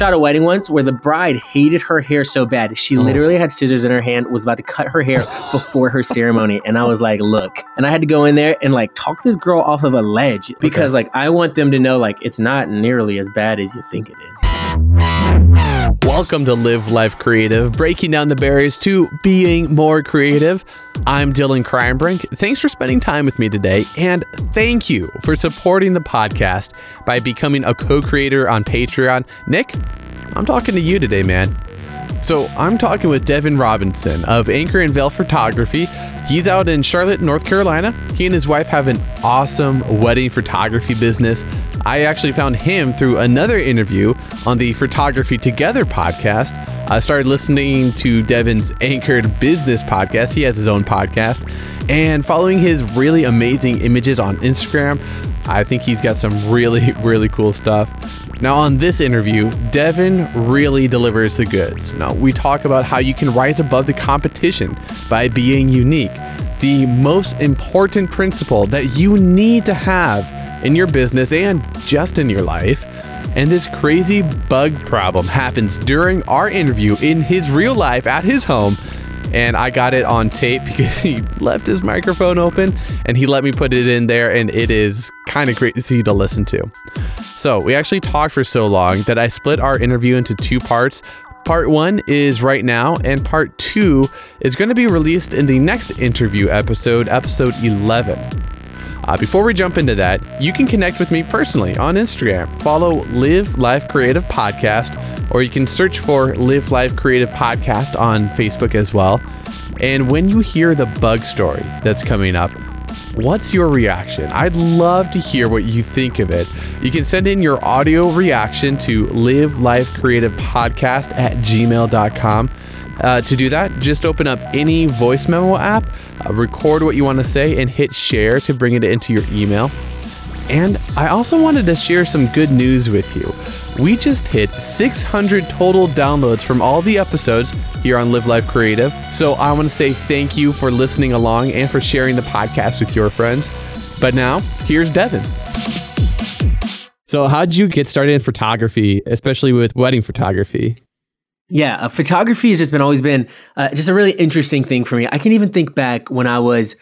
shot a wedding once where the bride hated her hair so bad. She Oh. literally had scissors in her hand, was about to cut her hair before her ceremony. And I was like, look. And I had to go in there and like talk this girl off of a ledge because like I want them to know like it's not nearly as bad as you think it is. Welcome to Live Life Creative, breaking down the barriers to being more creative. I'm Dylan Kreinbrink. Thanks for spending time with me today, and thank you for supporting the podcast by becoming a co creator on Patreon. Nick, I'm talking to you today, man. So, I'm talking with Devin Robinson of Anchor and Veil Photography. He's out in Charlotte, North Carolina. He and his wife have an awesome wedding photography business. I actually found him through another interview on the Photography Together podcast. I started listening to Devin's Anchored Business podcast. He has his own podcast. And following his really amazing images on Instagram, I think he's got some really, really cool stuff. Now, on this interview, Devin really delivers the goods. Now, we talk about how you can rise above the competition by being unique, the most important principle that you need to have in your business and just in your life. And this crazy bug problem happens during our interview in his real life at his home. And I got it on tape because he left his microphone open and he let me put it in there. And it is kind of crazy to see to listen to. So, we actually talked for so long that I split our interview into two parts. Part one is right now, and part two is going to be released in the next interview episode, episode 11. Uh, before we jump into that, you can connect with me personally on Instagram. Follow Live Life Creative Podcast, or you can search for Live Life Creative Podcast on Facebook as well. And when you hear the bug story that's coming up, what's your reaction? I'd love to hear what you think of it. You can send in your audio reaction to Live Life Creative Podcast at gmail.com. Uh, to do that, just open up any voice memo app, uh, record what you want to say, and hit share to bring it into your email. And I also wanted to share some good news with you. We just hit 600 total downloads from all the episodes here on Live Life Creative. So I want to say thank you for listening along and for sharing the podcast with your friends. But now, here's Devin. So, how'd you get started in photography, especially with wedding photography? Yeah, uh, photography has just been always been uh, just a really interesting thing for me. I can even think back when I was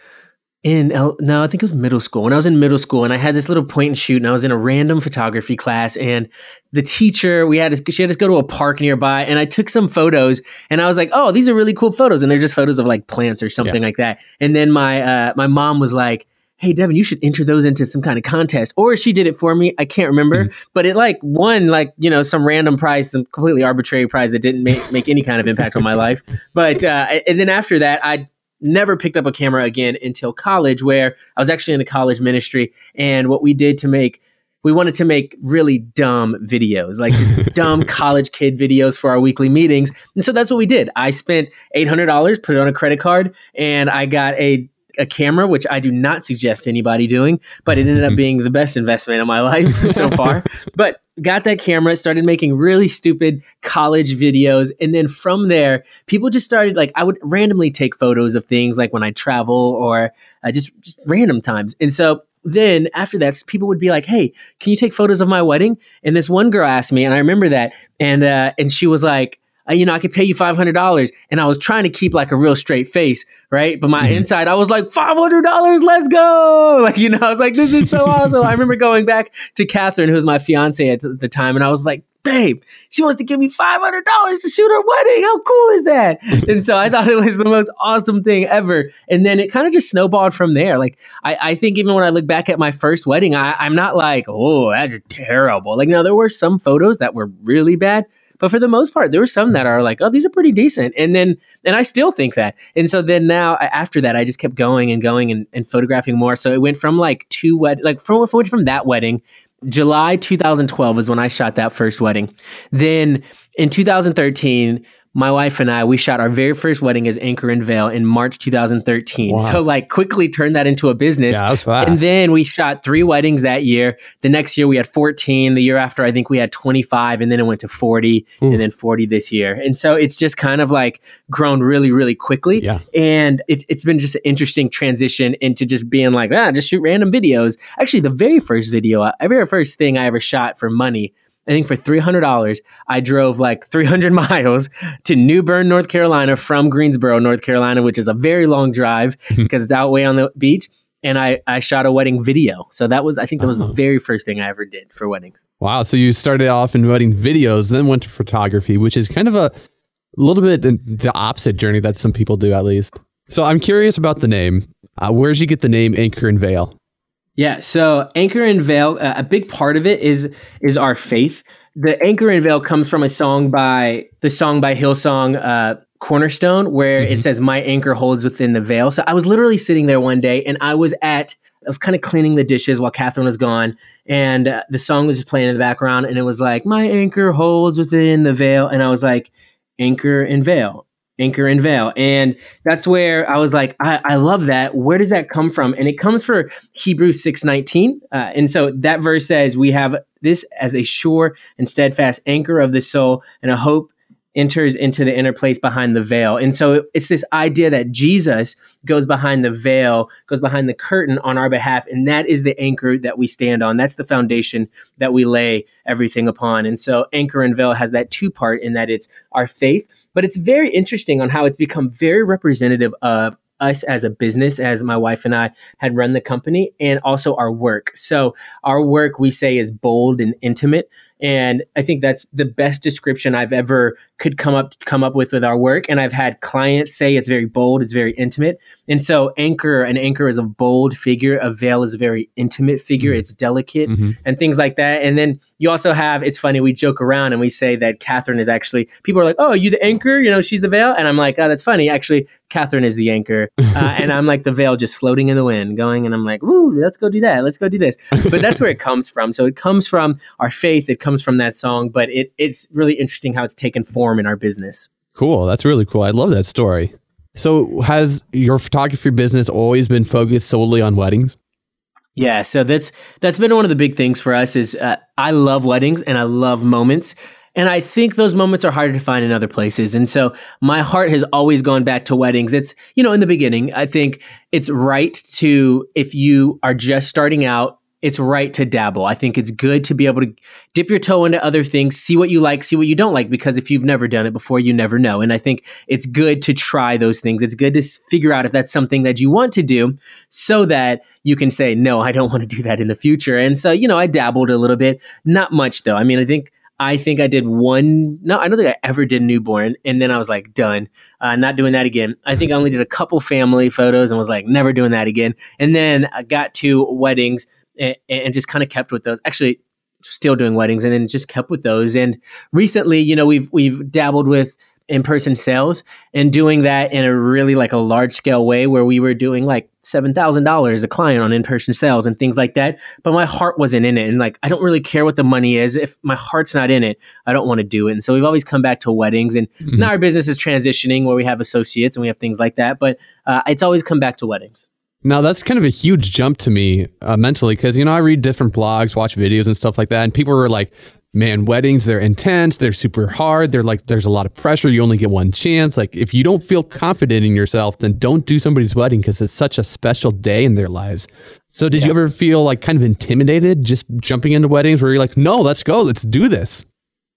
in el- no, I think it was middle school. When I was in middle school, and I had this little point and shoot, and I was in a random photography class, and the teacher we had to, she had us go to a park nearby, and I took some photos, and I was like, oh, these are really cool photos, and they're just photos of like plants or something Yeah. like that. And then my uh, my mom was like. Hey Devin, you should enter those into some kind of contest, or she did it for me. I can't remember, but it like won like you know some random prize, some completely arbitrary prize that didn't make make any kind of impact on my life. But uh, and then after that, I never picked up a camera again until college, where I was actually in a college ministry, and what we did to make we wanted to make really dumb videos, like just dumb college kid videos for our weekly meetings. And so that's what we did. I spent $800, put it on a credit card, and I got a a camera, which I do not suggest anybody doing, but it ended up being the best investment of my life so far. But got that camera, started making really stupid college videos. And then from there, people just started like, I would randomly take photos of things like when I travel or uh, just, just random times. And so then after that, people would be like, "Hey, can you take photos of my wedding?" And this one girl asked me, and I remember that, and uh, and she was like, "You know, I could pay you five hundred dollars." And I was trying to keep like a real straight face, right? But my Mhm. inside, I was like, five hundred dollars, let's go!" Like you know, I was like, "This is so awesome." I remember going back to Catherine, who was my fiance at the time, and I was like. Babe, she wants to give me five hundred dollars to shoot her wedding. How cool is that? and so I thought it was the most awesome thing ever. And then it kind of just snowballed from there. Like I, I think even when I look back at my first wedding, I, I'm not like, oh, that's terrible. Like, no, there were some photos that were really bad, but for the most part, there were some that are like, oh, these are pretty decent. And then, and I still think that. And so then now after that, I just kept going and going and, and photographing more. So it went from like two wed, like from from from that wedding. July 2012 is when I shot that first wedding. Then in 2013, my wife and I, we shot our very first wedding as Anchor and Veil in March 2013. Wow. So like quickly turned that into a business. was fast. And then we shot three weddings that year. The next year we had 14. The year after, I think we had 25, and then it went to 40, Ooh. and then 40 this year. And so it's just kind of like grown really, really quickly. Yeah. And it, it's been just an interesting transition into just being like, ah, just shoot random videos. Actually, the very first video, uh, very first thing I ever shot for money I think for $300, I drove like 300 miles to New Bern, North Carolina from Greensboro, North Carolina, which is a very long drive because it's out way on the beach. And I, I shot a wedding video. So that was, I think that was the Oh. very first thing I ever did for weddings. Wow. So you started off in wedding videos, then went to photography, which is kind of a little bit the opposite journey that some people do, at least. So I'm curious about the name. Uh, where did you get the name Anchor and Veil? Yeah, so Anchor and Veil, uh, a big part of it is is our faith. The Anchor and Veil comes from a song by the song by Hillsong uh, Cornerstone, where it says, "My anchor holds within the veil." So I was literally sitting there one day, and I was at I was kind of cleaning the dishes while Catherine was gone, and uh, the song was just playing in the background, and it was like, "My anchor holds within the veil," and I was like, "Anchor and Veil." Anchor and Veil. And that's where I was like, I, I love that. Where does that come from? And it comes from Hebrews 6.19. Uh, and so that verse says, we have this as a sure and steadfast anchor of the soul and a hope enters into the inner place behind the veil. And so it's this idea that Jesus goes behind the veil, goes behind the curtain on our behalf. And that is the anchor that we stand on. That's the foundation that we lay everything upon. And so anchor and veil has that two part in that it's our faith, but it's very interesting on how it's become very representative of us as a business, as my wife and I had run the company, and also our work. So, our work we say is bold and intimate. And I think that's the best description I've ever could come up come up with with our work. And I've had clients say it's very bold, it's very intimate. And so anchor, an anchor is a bold figure, a veil is a very intimate figure, it's delicate Mhm. and things like that. And then you also have, it's funny, we joke around and we say that Catherine is actually, people are like, oh, you the anchor? You know, she's the veil. And I'm like, oh, that's funny. Actually, Catherine is the anchor. Uh, and I'm like the veil just floating in the wind going. And I'm like, ooh, let's go do that. Let's go do this. But that's where it comes from. So it comes from our faith. It comes from that song, but it, it's really interesting how it's taken form in our business. Cool. That's really cool. I love that story. So has your photography business always been focused solely on weddings? Yeah, so that's that's been one of the big things for us. Is uh, I love weddings and I love moments, and I think those moments are harder to find in other places. And so my heart has always gone back to weddings. It's you know in the beginning, I think it's right to if you are just starting out. It's right to dabble. I think it's good to be able to dip your toe into other things, see what you like, see what you don't like, because if you've never done it before, you never know. And I think it's good to try those things. It's good to figure out if that's something that you want to do so that you can say, no, I don't want to do that in the future. And so, you know, I dabbled a little bit, not much though. I mean, I think. I think I did one. No, I don't think I ever did newborn, and then I was like, done, uh, not doing that again. I think I only did a couple family photos and was like, never doing that again. And then I got to weddings and, and just kind of kept with those. Actually, still doing weddings, and then just kept with those. And recently, you know, we've we've dabbled with in-person sales and doing that in a really like a large scale way where we were doing like $7,000 a client on in-person sales and things like that but my heart wasn't in it and like I don't really care what the money is if my heart's not in it I don't want to do it and so we've always come back to weddings and now our business is transitioning where we have associates and we have things like that but uh, it's always come back to weddings Now that's kind of a huge jump to me uh, mentally because you know I read different blogs, watch videos and stuff like that, and people were like, "Man, weddings they're intense, they're super hard, they're like there's a lot of pressure. You only get one chance. Like if you don't feel confident in yourself, then don't do somebody's wedding because it's such a special day in their lives." So did you ever feel like kind of intimidated just jumping into weddings where you're like, "No, let's go, let's do this."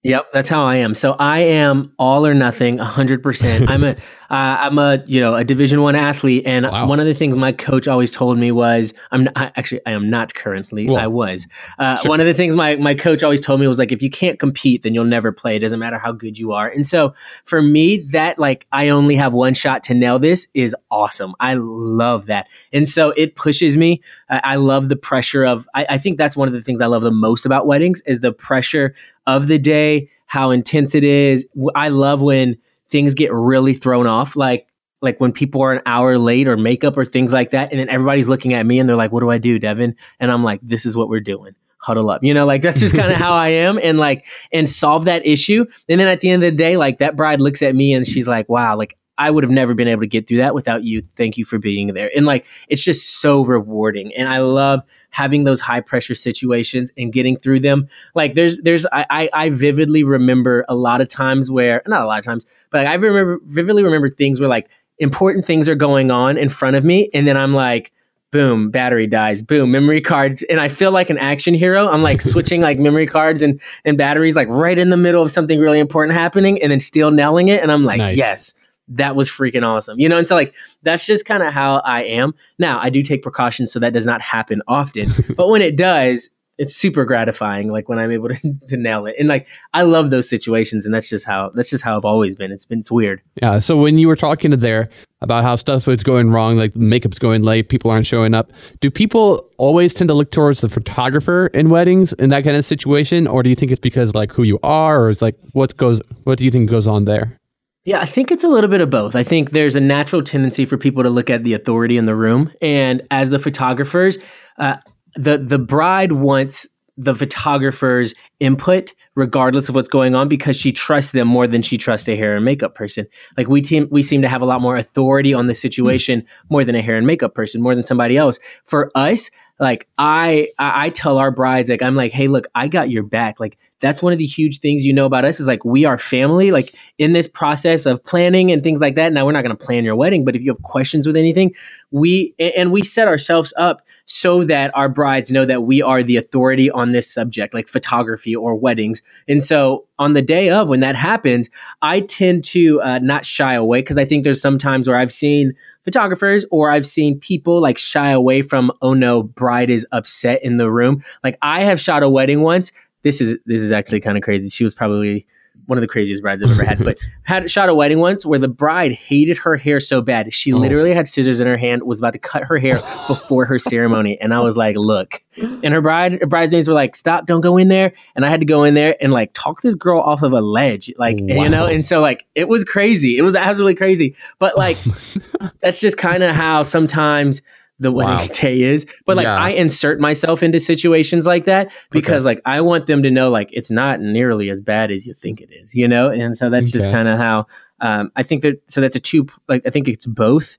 Yep, that's how I am. So I am all or nothing, hundred percent. I'm a, uh, I'm a, you know, a Division One athlete, and Wow. one of the things my coach always told me was, I'm not, I, actually, I am not currently. Well, I was. Uh, sure. One of the things my my coach always told me was like, if you can't compete, then you'll never play. It doesn't matter how good you are. And so for me, that like I only have one shot to nail this is awesome. I love that, and so it pushes me. I, I love the pressure of. I, I think that's one of the things I love the most about weddings is the pressure of the day, how intense it is. I love when things get really thrown off, like like when people are an hour late or makeup or things like that, and then everybody's looking at me and they're like, "What do I do, Devin?" And I'm like, "This is what we're doing." Huddle up, you know, like that's just kind of how I am, and like, and solve that issue. And then at the end of the day, like that bride looks at me and she's like, "Wow, like I would have never been able to get through that without you. Thank you for being there." And like, it's just so rewarding, and I love having those high pressure situations and getting through them like there's there's I, I I vividly remember a lot of times where not a lot of times but I remember vividly remember things where like important things are going on in front of me and then I'm like boom, battery dies, boom, memory card. And I feel like an action hero. I'm like switching like memory cards and, and batteries like right in the middle of something really important happening and then still nailing it. And I'm like, nice. yes, that was freaking awesome. You know, and so like that's just kind of how I am. Now I do take precautions so that does not happen often. but when it does, it's super gratifying like when i'm able to, to nail it and like i love those situations and that's just how that's just how i've always been it's been it's weird yeah so when you were talking to there about how stuff is going wrong like makeup's going late people aren't showing up do people always tend to look towards the photographer in weddings in that kind of situation or do you think it's because like who you are or is like what goes what do you think goes on there yeah, I think it's a little bit of both. I think there's a natural tendency for people to look at the authority in the room, and as the photographers, uh, the the bride wants the photographer's input regardless of what's going on because she trusts them more than she trusts a hair and makeup person like we team we seem to have a lot more authority on the situation mm. more than a hair and makeup person more than somebody else for us like I, I tell our brides like i'm like hey look i got your back. Like that's one of the huge things you know about us is like we are family like in this process of planning and things like that. Now we're not going to plan your wedding but if you have questions with anything we and we set ourselves up so that our brides know that we are the authority on this subject like photography or weddings. And so on the day of when that happens i tend to uh, not shy away because i think there's some times where i've seen photographers or i've seen people like shy away from oh no bride is upset in the room like i have shot a wedding once this is this is actually kind of crazy. She was probably one of the craziest brides I've ever had. But had shot a wedding once where the bride hated her hair so bad. She oh. literally had scissors in her hand, was about to cut her hair before her ceremony. And I was like, look. And her bride her bridesmaids were like, stop, don't go in there. And I had to go in there and like talk this girl off of a ledge. Like, wow. you know, and so like it was crazy. It was absolutely crazy. But like that's just kind of how sometimes the wedding wow. day is. But like yeah. I insert myself into situations like that because okay. like I want them to know like it's not nearly as bad as you think it is, you know? And so that's okay. just kind of how um, I think that so that's a two like I think it's both.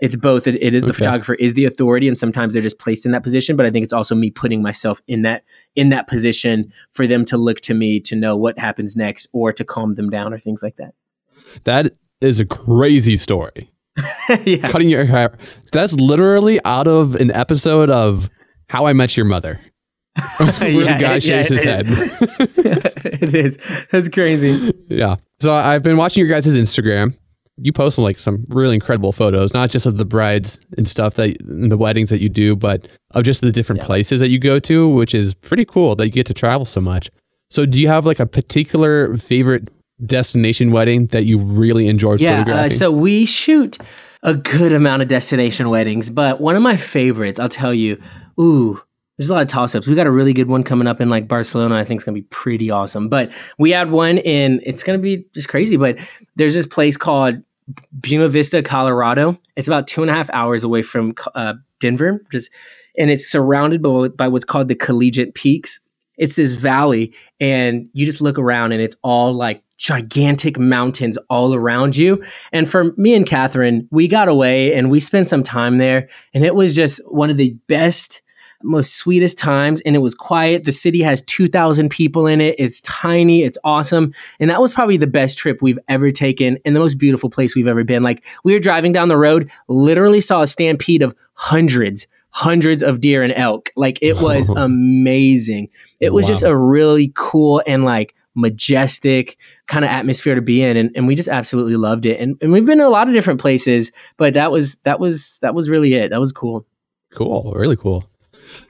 It's both. It, it is okay. the photographer is the authority, and sometimes they're just placed in that position. But I think it's also me putting myself in that in that position for them to look to me to know what happens next, or to calm them down, or things like that. That is a crazy story. yeah. Cutting your hair. That's literally out of an episode of How I Met Your Mother. Where yeah, the guy shaves yeah, his head. it is. That's crazy. Yeah. So I've been watching your guys' Instagram. You post like some really incredible photos, not just of the brides and stuff that and the weddings that you do, but of just the different yeah. places that you go to, which is pretty cool that you get to travel so much. So do you have like a particular favorite destination wedding that you really enjoyed yeah, uh, so we shoot a good amount of destination weddings, but one of my favorites, I'll tell you, ooh, there's a lot of toss ups. We got a really good one coming up in like Barcelona. I think it's gonna be pretty awesome. But we had one in. It's gonna be just crazy. But there's this place called Buena Vista, Colorado. It's about two and a half hours away from uh, Denver, just and it's surrounded by, by what's called the Collegiate Peaks. It's this valley, and you just look around, and it's all like gigantic mountains all around you. And for me and Catherine, we got away and we spent some time there. And it was just one of the best, most sweetest times. And it was quiet. The city has 2,000 people in it. It's tiny. It's awesome. And that was probably the best trip we've ever taken and the most beautiful place we've ever been. Like we were driving down the road, literally saw a stampede of hundreds hundreds of deer and elk. Like it was amazing. It was wow. just a really cool and like majestic kind of atmosphere to be in and, and we just absolutely loved it. And, and we've been to a lot of different places but that was that was that was really it. That was cool. Cool. Really cool.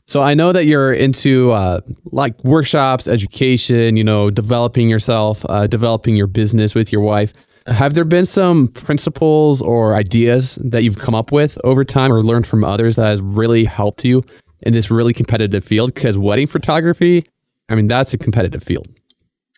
So i know that you're into uh, like workshops education you know developing yourself uh, developing your business with your wife. Have there been some principles or ideas that you've come up with over time or learned from others that has really helped you in this really competitive field? Because wedding photography i mean that's a competitive field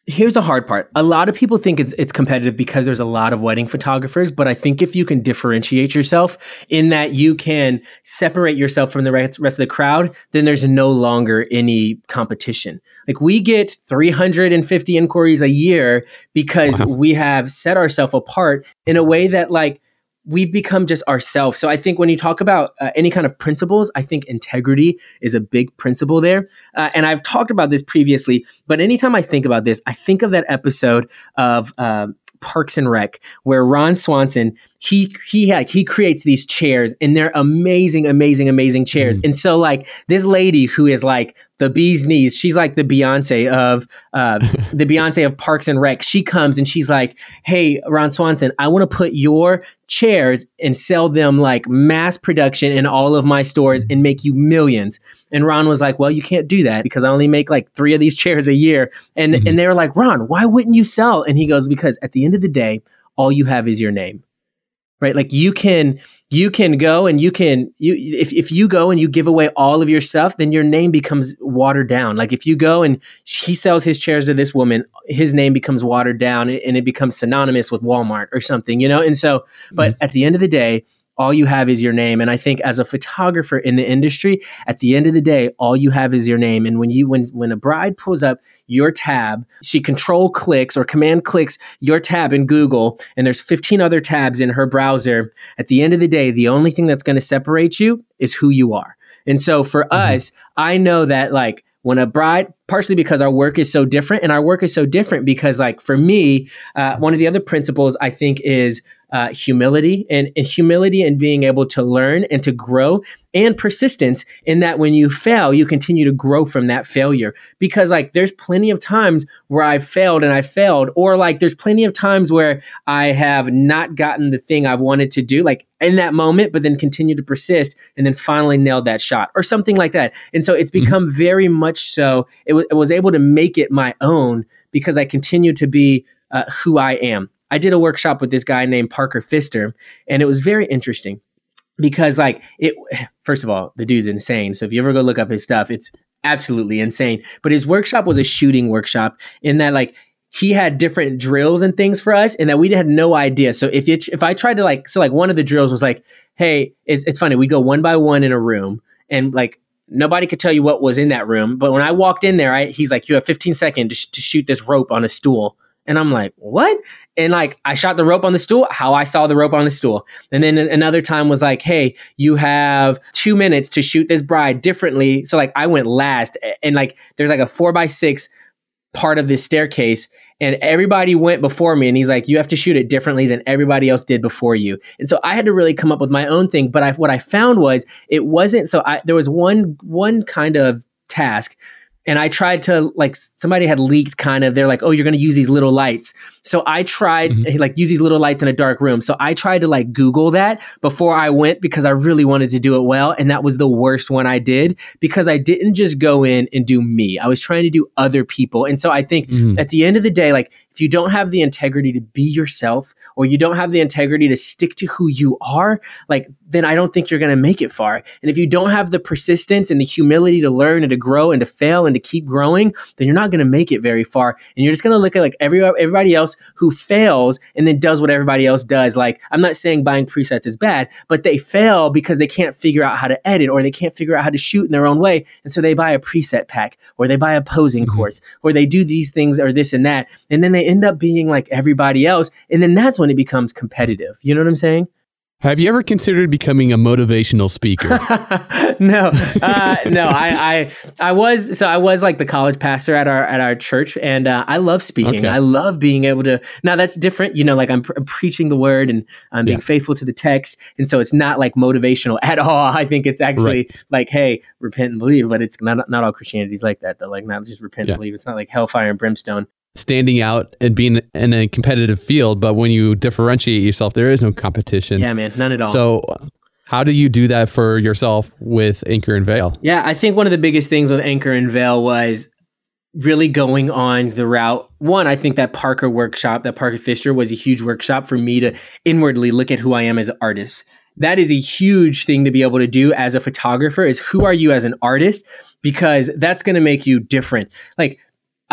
Here's the hard part. A lot of people think it's it's competitive because there's a lot of wedding photographers, but I think if you can differentiate yourself in that you can separate yourself from the rest, of the crowd, then there's no longer any competition. Like we get 350 inquiries a year because wow. we have set ourselves apart in a way that like we've become just ourselves. So I think when you talk about uh, any kind of principles, I think integrity is a big principle there. Uh, and I've talked about this previously, but anytime I think about this, I think of that episode of. Um, Parks and Rec, where Ron Swanson he he he creates these chairs and they're amazing, amazing, amazing chairs. Mm. And so like this lady who is like the bee's knees, she's like the Beyonce of uh, the Beyonce of Parks and Rec. She comes and she's like, "Hey, Ron Swanson, I want to put your chairs and sell them like mass production in all of my stores and make you millions. And Ron was like, "Well, you can't do that because I only make like three of these chairs a year." And mm-hmm. and they were like, "Ron, why wouldn't you sell?" And he goes, "Because at the end of the day, all you have is your name." Right? Like you can you can go and you can you if, if you go and you give away all of your stuff then your name becomes watered down. Like if you go and he sells his chairs to this woman his name becomes watered down and it becomes synonymous with walmart or something you know? And so but mm-hmm. at the end of the day all you have is your name. And i think as a photographer in the industry at the end of the day all you have is your name. And when you when when a bride pulls up your tab she control clicks or command clicks your tab in google and there's 15 other tabs in her browser at the end of the day the only thing that's going to separate you is who you are. And so for mm-hmm. us i know that like when a bride partially because our work is so different and our work is so different because like for me uh, one of the other principles i think is uh, humility and, and, humility and being able to learn and to grow and persistence in that when you fail you continue to grow from that failure because like there's plenty of times where i've failed and i failed or like there's plenty of times where i have not gotten the thing i've wanted to do like in that moment but then continue to persist and then finally nailed that shot or something like that and so it's mm-hmm. become mm-hmm. very much so it, w- it was able to make it my own because i continue to be uh, who i am I did a workshop with this guy named Parker Pfister, and it was very interesting because, like, it first of all, the dude's insane. So if you ever go look up his stuff, it's absolutely insane. But his workshop was a shooting workshop in that, like, he had different drills and things for us, and that we had no idea. So if it, if I tried to like, so like one of the drills was like, hey, it's, it's funny. We go one by one in a room, and like nobody could tell you what was in that room. But when I walked in there, I, he's like, you have 15 seconds to, sh- to shoot this rope on a stool. And I'm like, what? And like, I shot the rope on the stool, how I saw the rope on the stool. And then another time was like, hey, you have two minutes to shoot this bride differently. So like, I went last, and like, there's like a four by six part of this staircase, and everybody went before me. And he's like, you have to shoot it differently than everybody else did before you. And so I had to really come up with my own thing. But I, what I found was it wasn't so. I, there was one one kind of task and I tried to like somebody had leaked kind of they're like oh you're going to use these little lights so I tried mm-hmm. like use these little lights in a dark room so I tried to like google that before I went because I really wanted to do it well and that was the worst one I did because I didn't just go in and do me I was trying to do other people and so I think mm-hmm. at the end of the day like if you don't have the integrity to be yourself or you don't have the integrity to stick to who you are like then I don't think you're going to make it far and if you don't have the persistence and the humility to learn and to grow and to fail and to keep growing, then you're not going to make it very far. And you're just going to look at like every, everybody else who fails and then does what everybody else does. Like, I'm not saying buying presets is bad, but they fail because they can't figure out how to edit or they can't figure out how to shoot in their own way. And so they buy a preset pack or they buy a posing mm-hmm. course or they do these things or this and that. And then they end up being like everybody else. And then that's when it becomes competitive. You know what I'm saying? Have you ever considered becoming a motivational speaker? no, uh, no. I, I, I was so I was like the college pastor at our at our church, and uh, I love speaking. Okay. I love being able to. Now that's different, you know. Like I'm, I'm preaching the word and I'm being yeah. faithful to the text, and so it's not like motivational at all. I think it's actually right. like, hey, repent and believe. But it's not not all Christianity is like that. Though, like not just repent yeah. and believe. It's not like hellfire and brimstone standing out and being in a competitive field. But when you differentiate yourself, there is no competition. Yeah, man, none at all. So, how do you do that for yourself with Anchor and Veil? Yeah, I think one of the biggest things with Anchor and Veil was really going on the route. One, I think that Parker workshop, that Parker Pfister was a huge workshop for me to inwardly look at who I am as an artist. That is a huge thing to be able to do as a photographer is who are you as an artist? Because that's going to make you different. Like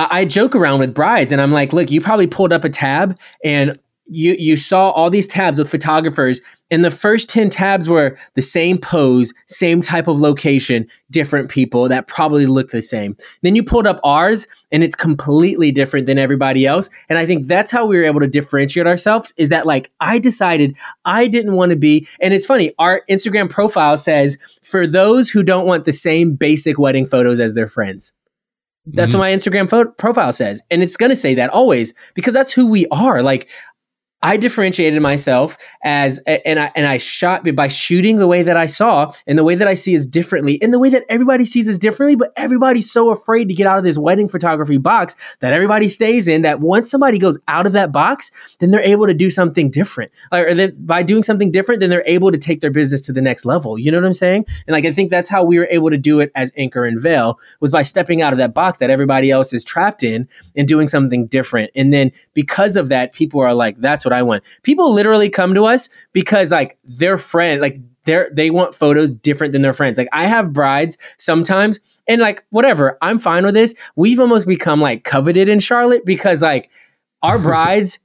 I, joke around with brides and I'm like, look, you probably pulled up a tab and you you saw all these tabs with photographers and the first 10 tabs were the same pose same type of location different people that probably look the same. Then you pulled up ours and it's completely different than everybody else and i think that's how we were able to differentiate ourselves is that like i decided i didn't want to be and it's funny our instagram profile says for those who don't want the same basic wedding photos as their friends That's mm-hmm. what my Instagram photo profile says. And it's going to say that always because that's who we are. Like I differentiated myself as and I and I shot by shooting the way that I saw and the way that I see is differently and the way that everybody sees is differently but everybody's so afraid to get out of this wedding photography box that everybody stays in that once somebody goes out of that box then they're able to do something different. Or that by doing something different then they're able to take their business to the next level. You know what I'm saying? And like I think that's how we were able to do it as Anchor and Veil was by stepping out of that box that everybody else is trapped in and doing something different. And then because of that people are like that's what what I want. People literally come to us because like their friend, like they're they want photos different than their friends. Like I have brides sometimes, and like whatever, I'm fine with this. We've almost become like coveted in Charlotte because like our brides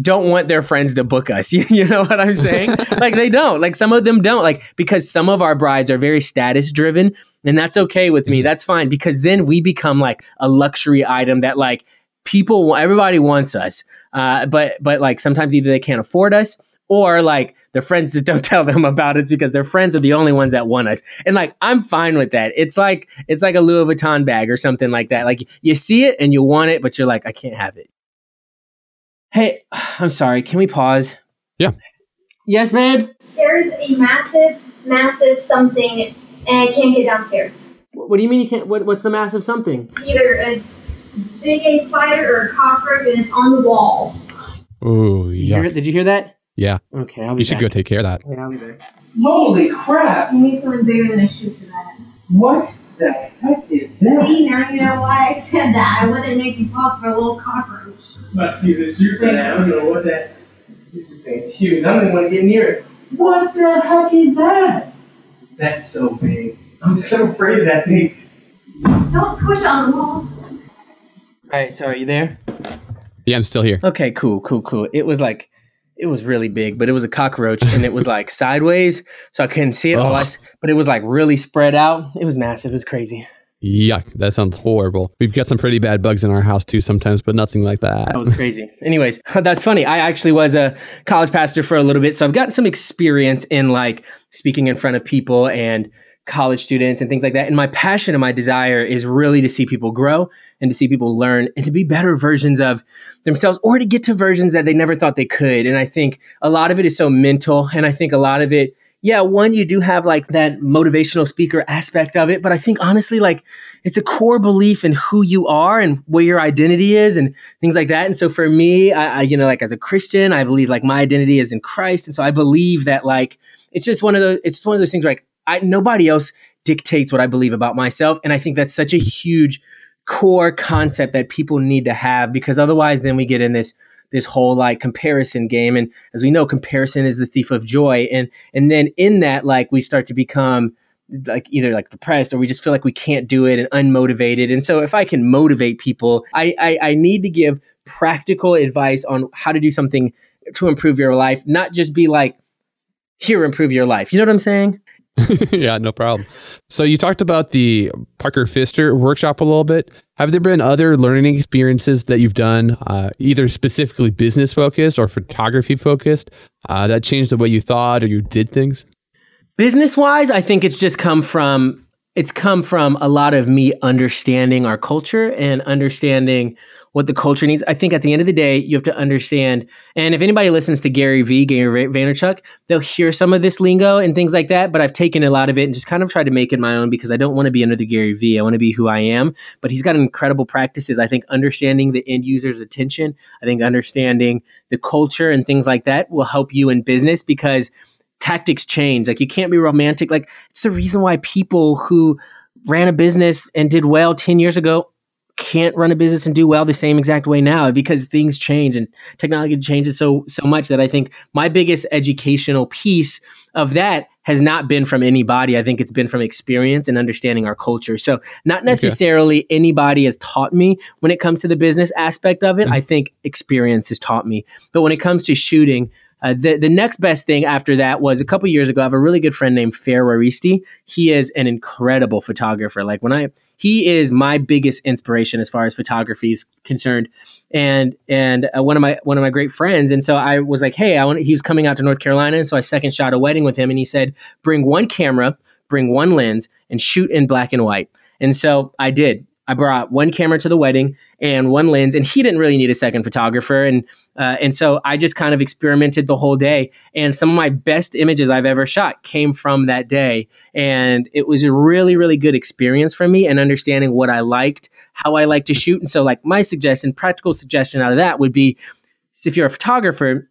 don't want their friends to book us. You, you know what I'm saying? like they don't. Like some of them don't. Like because some of our brides are very status driven, and that's okay with me. Mm-hmm. That's fine because then we become like a luxury item that like people everybody wants us uh, but but like sometimes either they can't afford us or like their friends just don't tell them about it because their friends are the only ones that want us. And like i'm fine with that. It's like it's like a louis vuitton bag or something like that. Like you see it and you want it but you're like i can't have it. Hey i'm sorry. Can we pause? Yeah. Yes babe? There's a massive massive something and i can't get downstairs. What do you mean you can't what, what's the massive something? Either a big a spider or a cockroach and it's on the wall. Oh, yeah. Did you hear that? Yeah. Okay, I'll be You should go take care of that. Yeah, I'll be there. Holy crap! You need something bigger than a shoe for that. What the heck is that? See, now you know why I said that. I wouldn't make you pause for a little cockroach. But see the shoe for that. I don't know what that. This is thing's huge. I don't even want to get near it. What the heck is that? That's so big. I'm so afraid of that thing. Don't squish on the wall. Right, so are you there? Yeah, I'm still here. Okay, cool, cool, cool. It was like it was really big, but it was a cockroach and it was like sideways, so I couldn't see it. Oh. but it was like really spread out. It was massive. It was crazy. Yuck, that sounds horrible. We've got some pretty bad bugs in our house too sometimes, but nothing like that. That was crazy. Anyways, that's funny. I actually was a college pastor for a little bit, so I've got some experience in like speaking in front of people and college students and things like that. And my passion and my desire is really to see people grow and to see people learn and to be better versions of themselves or to get to versions that they never thought they could. And I think a lot of it is so mental. And I think a lot of it, yeah, one, you do have like that motivational speaker aspect of it. But I think honestly, like it's a core belief in who you are and where your identity is and things like that. And so for me, I, I you know, like as a Christian, I believe like my identity is in Christ. And so I believe that like, it's just one of those, it's one of those things where like, I, nobody else dictates what I believe about myself. And I think that's such a huge core concept that people need to have because otherwise then we get in this this whole like comparison game and as we know comparison is the thief of joy and and then in that like we start to become like either like depressed or we just feel like we can't do it and unmotivated and so if i can motivate people I, I i need to give practical advice on how to do something to improve your life not just be like here improve your life you know what i'm saying yeah, no problem. So you talked about the Parker Pfister workshop a little bit. Have there been other learning experiences that you've done, uh, either specifically business focused or photography focused, uh, that changed the way you thought or you did things? Business wise, I think it's just come from it's come from a lot of me understanding our culture and understanding what the culture needs. I think at the end of the day, you have to understand. And if anybody listens to Gary Vee, Gary Vaynerchuk, they'll hear some of this lingo and things like that. But I've taken a lot of it and just kind of tried to make it my own because I don't want to be another Gary Vee. I want to be who I am. But he's got incredible practices. I think understanding the end user's attention, I think understanding the culture and things like that will help you in business because tactics change. Like you can't be romantic. Like it's the reason why people who ran a business and did well 10 years ago can't run a business and do well the same exact way now because things change and technology changes so so much that I think my biggest educational piece of that has not been from anybody. I think it's been from experience and understanding our culture. So not necessarily okay. anybody has taught me when it comes to the business aspect of it. Mm-hmm. I think experience has taught me. But when it comes to shooting, uh, the, the next best thing after that was a couple years ago. I have a really good friend named Fer Juaristi. He is an incredible photographer. Like when I, he is my biggest inspiration as far as photography is concerned, and and uh, one of my one of my great friends. And so I was like, hey, I want. He was coming out to North Carolina, and so I second shot a wedding with him, and he said, bring one camera, bring one lens, and shoot in black and white. And so I did. I brought one camera to the wedding and one lens, and he didn't really need a second photographer, and uh, and so I just kind of experimented the whole day. And some of my best images I've ever shot came from that day, and it was a really really good experience for me and understanding what I liked, how I like to shoot, and so like my suggestion, practical suggestion out of that would be, if you're a photographer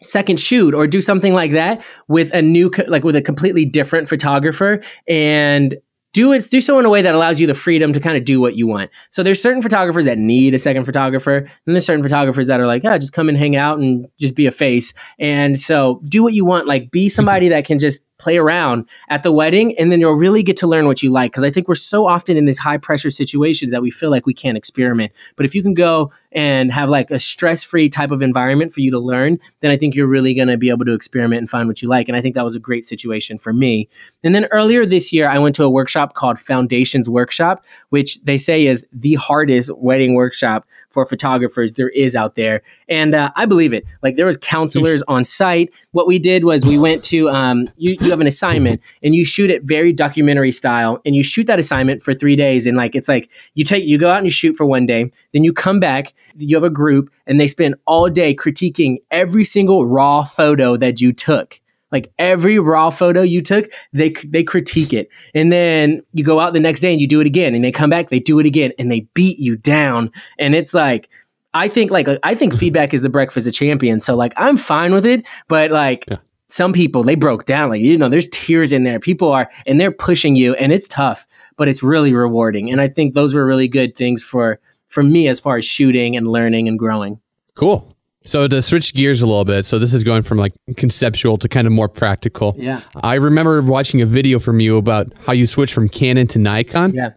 second shoot or do something like that with a new like with a completely different photographer. And do it do so in a way that allows you the freedom to kind of do what you want. So there's certain photographers that need a second photographer, and there's certain photographers that are like, yeah, just come and hang out and just be a face. And so do what you want, like be somebody that can just play around at the wedding and then you'll really get to learn what you like because i think we're so often in these high pressure situations that we feel like we can't experiment. But if you can go and have like a stress free type of environment for you to learn then i think you're really going to be able to experiment and find what you like and i think that was a great situation for me. And then earlier this year i went to a workshop called foundations workshop which they say is the hardest wedding workshop for photographers there is out there. And uh, i believe it. Like there was counselors on site. What we did was we went to um, you, you have an assignment and you shoot it very documentary style and you shoot that assignment for three days and like it's like you take you go out and you shoot for one day then you come back you have a group and they spend all day critiquing every single raw photo that you took like every raw photo you took they they critique it. And then you go out the next day and you do it again and they come back they do it again and they beat you down. And it's like I think like I think mm-hmm. feedback is the breakfast of champions. So like I'm fine with it, but like yeah. some people they broke down. Like you know there's tears in there. People are and they're pushing you and it's tough but it's really rewarding. And i think those were really good things for for me as far as shooting and learning and growing. Cool so to switch gears a little bit so this is going from like conceptual to kind of more practical. Yeah. I remember watching a video from you about how you switched from canon to nikon. Yeah.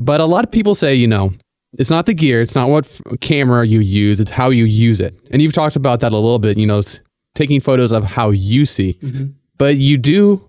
But a lot of people say you know it's not the gear it's not what f- camera you use it's how you use it. And you've talked about that a little bit you know taking photos of how you see. Mm-hmm. But you do,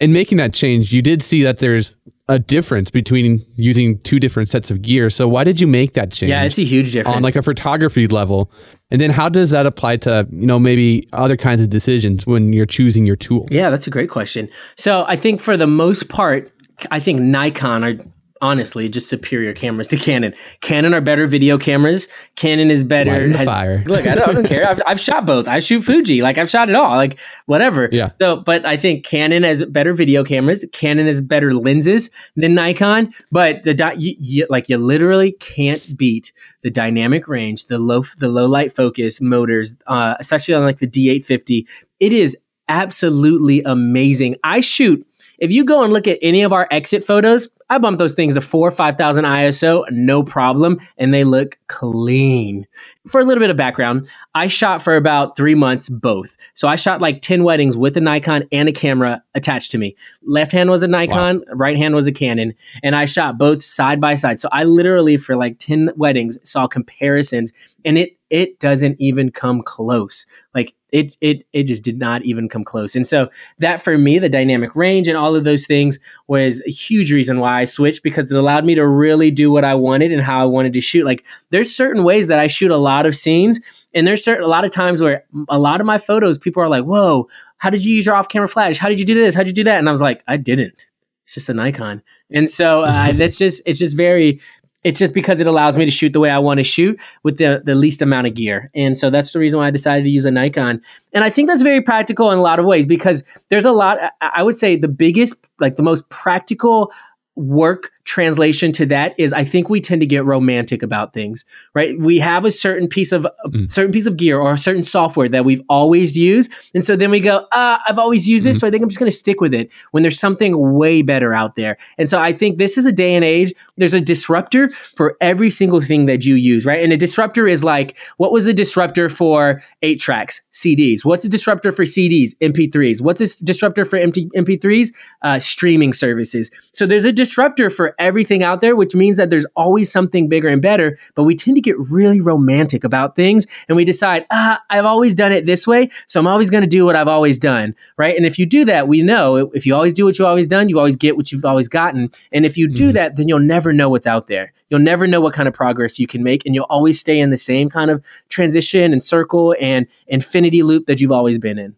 in making that change, you did see that there's a difference between using two different sets of gear. So why did you make that change? Yeah, it's a huge difference on like a photography level. And then how does that apply to, you know, maybe other kinds of decisions when you're choosing your tools? Yeah, that's a great question. So I think for the most part, I think Nikon are honestly just superior cameras to Canon. Canon are better video cameras. Canon is better. Has, fire. Look, I don't, I don't care. I've, I've, shot both. I shoot Fuji. Like I've shot it all. Like whatever. Yeah. So, but I think Canon has better video cameras. Canon has better lenses than Nikon. But the di- you, you, like you literally can't beat the dynamic range, the low the low light focus motors, uh, especially on like the D850. It is absolutely amazing. I shoot if you go and look at any of our exit photos, I bump those things to four or 5,000 ISO, no problem, and they look clean. For a little bit of background, I shot for about three months both. So I shot like 10 weddings with a Nikon and a camera attached to me. Left hand was a Nikon, wow. right hand was a Canon, and I shot both side by side. So I literally, for like 10 weddings, saw comparisons, and it it doesn't even come close. Like it it it just did not even come close. And so that for me, the dynamic range and all of those things was a huge reason why I switched because it allowed me to really do what I wanted and how I wanted to shoot. Like there's certain ways that I shoot a lot of scenes, and there's certain a lot of times where a lot of my photos, people are like, "Whoa, how did you use your off-camera flash? How did you do this? How did you do that?" And I was like, "I didn't." It's just a Nikon, and so uh, that's just it's just very it's just because it allows me to shoot the way I want to shoot with the, the least amount of gear. And so that's the reason why I decided to use a Nikon. And I think that's very practical in a lot of ways because there's a lot, I would say the biggest, like the most practical work translation to that is I think we tend to get romantic about things, right? We have a certain piece of mm. certain piece of gear or a certain software that we've always used, and so then we go, ah, I've always used this, mm-hmm. so I think I'm just going to stick with it. When there's something way better out there, and so I think this is a day and age. There's a disruptor for every single thing that you use, right? And a disruptor is like, what was the disruptor for eight tracks, CDs? What's the disruptor for CDs, MP3s? What's this disruptor for MP- MP3s? Uh, streaming services. So there's a disruptor for everything out there, which means that there's always something bigger and better. But we tend to get really romantic about things and we decide, ah, I've always done it this way. So I'm always going to do what I've always done. Right. And if you do that, we know if you always do what you've always done, you always get what you've always gotten. And if you do mm. that, then you'll never know what's out there. You'll never know what kind of progress you can make. And you'll always stay in the same kind of transition and circle and infinity loop that you've always been in.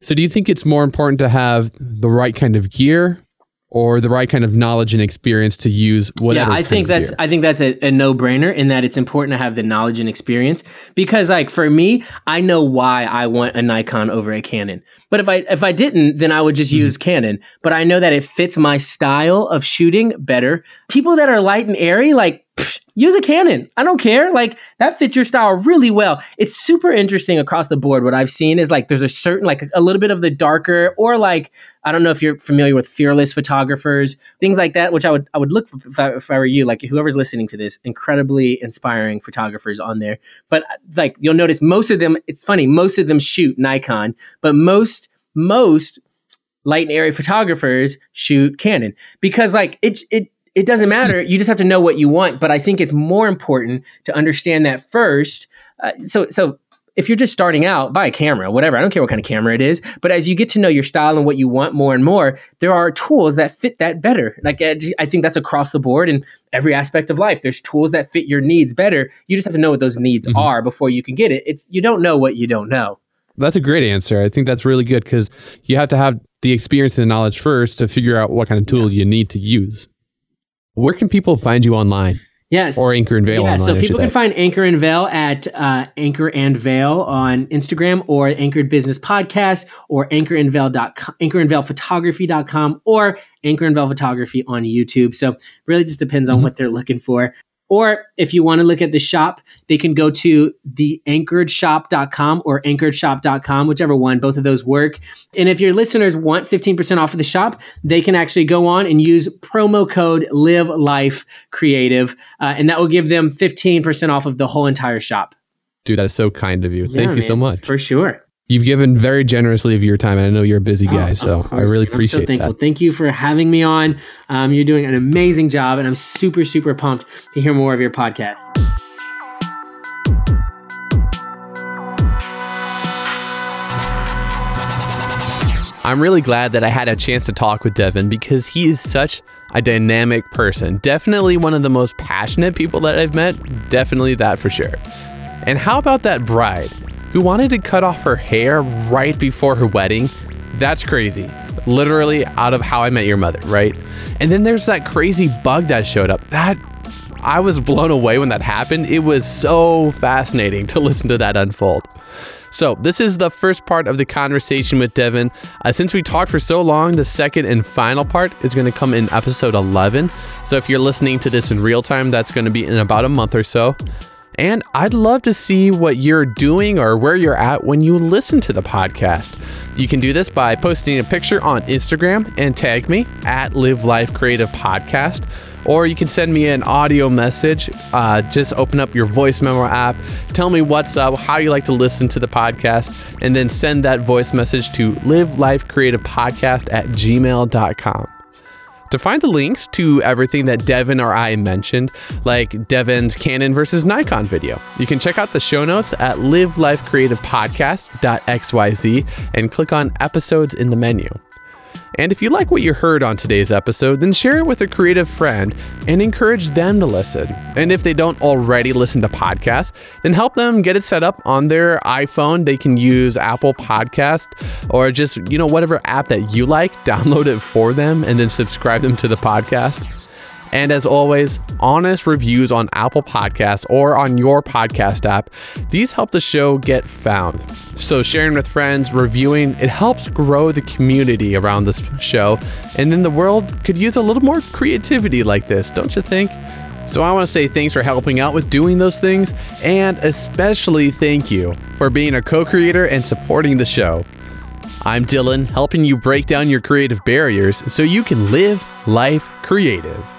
So, do you think it's more important to have the right kind of gear or the right kind of knowledge and experience to use whatever. Yeah, I think that's gear. I think that's a, a no brainer in that it's important to have the knowledge and experience because like for me, I know why I want a Nikon over a Canon. But if I if I didn't, then I would just Mm-hmm. use Canon. But I know that it fits my style of shooting better. People that are light and airy, like use a Canon. I don't care. Like that fits your style really well. It's super interesting across the board. What I've seen is like there's a certain like a little bit of the darker or like I don't know if you're familiar with fearless photographers, things like that, which I would I would look for if I, if I were you. Like whoever's listening to this, incredibly inspiring photographers on there. But like you'll notice most of them. It's funny, most of them shoot Nikon, but most most light and airy photographers shoot Canon because like it it it doesn't matter. You just have to know what you want. But I think it's more important to understand that first. Uh, so so if you're just starting out, buy a camera, whatever. I don't care what kind of camera it is. But as you get to know your style and what you want more and more, there are tools that fit that better. Like I think that's across the board in every aspect of life. There's tools that fit your needs better. You just have to know what those needs Mhm. are before you can get it. It's you don't know what you don't know. That's a great answer. I think that's really good because you have to have the experience and the knowledge first to figure out what kind of tool you need to use. Where can people find you online Yes. or Anchor and Veil yeah, online? so people can find Anchor and Veil at uh, Anchor and Veil on Instagram or Anchored Business Podcast or anchorandveil.com, anchorandveilphotography.com or Anchor and Veil Photography on YouTube. So really just depends on Mhm. what they're looking for. Or if you want to look at the shop, they can go to the anchoredshop.com or anchoredshop.com, whichever one, both of those work. And if your listeners want 15% off of the shop, they can actually go on and use promo code Live Life Creative, uh, and that will give them 15% off of the whole entire shop. Dude, that is so kind of you. Yeah, Thank you so much. For sure. You've given very generously of your time, and I know you're a busy Oh, guy, of so I really man. appreciate I'm so thankful. that. Thank you for having me on. Um, you're doing an amazing job, and I'm super, super pumped to hear more of your podcast. I'm really glad that I had a chance to talk with Devin because he is such a dynamic person. Definitely one of the most passionate people that I've met. Definitely that for sure. And how about that bride who wanted to cut off her hair right before her wedding? That's crazy. Literally out of how I met your mother, right? And then there's that crazy bug that showed up. That I was blown away when that happened. It was so fascinating to listen to that unfold. So, this is the first part of the conversation with Devin. Uh, since we talked for so long, the second and final part is going to come in episode 11. So, if you're listening to this in real time, that's going to be in about a month or so. And I'd love to see what you're doing or where you're at when you listen to the podcast. You can do this by posting a picture on Instagram and tag me at Live Life Creative Podcast. Or you can send me an audio message. Uh, just open up your voice memo app, tell me what's up, how you like to listen to the podcast, and then send that voice message to Live Life Creative Podcast at gmail.com. To find the links to everything that Devin or I mentioned, like Devin's Canon versus Nikon video, you can check out the show notes at livelifecreativepodcast.xyz and click on episodes in the menu. And if you like what you heard on today's episode, then share it with a creative friend and encourage them to listen. And if they don't already listen to podcasts, then help them get it set up on their iPhone. They can use Apple Podcast or just, you know, whatever app that you like, download it for them and then subscribe them to the podcast. And as always, honest reviews on Apple Podcasts or on your podcast app. These help the show get found. So sharing with friends, reviewing, it helps grow the community around this show. And then the world could use a little more creativity like this, don't you think? So I want to say thanks for helping out with doing those things, and especially thank you for being a co-creator and supporting the show. I'm Dylan, helping you break down your creative barriers so you can live life creative.